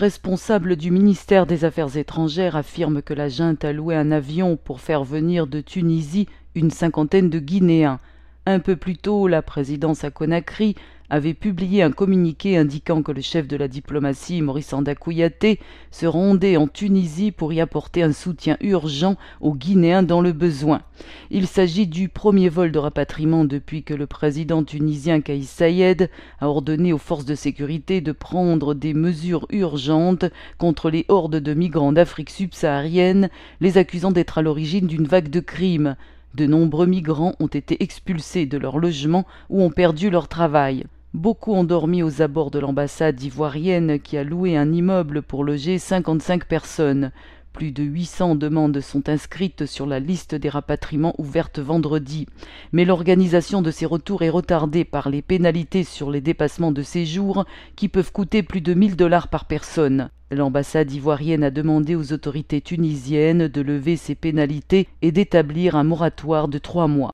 Responsable du ministère des Affaires étrangères affirme que la junte a loué un avion pour faire venir de Tunisie une cinquantaine de Guinéens. Un peu plus tôt, la présidence à Conakry avait publié un communiqué indiquant que le chef de la diplomatie, Maurice Anda se rendait en Tunisie pour y apporter un soutien urgent aux Guinéens dans le besoin. Il s'agit du premier vol de rapatriement depuis que le président tunisien Kaïs Sayed a ordonné aux forces de sécurité de prendre des mesures urgentes contre les hordes de migrants d'Afrique subsaharienne, les accusant d'être à l'origine d'une vague de crimes. De nombreux migrants ont été expulsés de leur logement ou ont perdu leur travail. Beaucoup ont dormi aux abords de l'ambassade ivoirienne qui a loué un immeuble pour loger 55 personnes. Plus de 800 demandes sont inscrites sur la liste des rapatriements ouvertes vendredi. Mais l'organisation de ces retours est retardée par les pénalités sur les dépassements de séjour qui peuvent coûter plus de 1000 dollars par personne. L'ambassade ivoirienne a demandé aux autorités tunisiennes de lever ces pénalités et d'établir un moratoire de trois mois.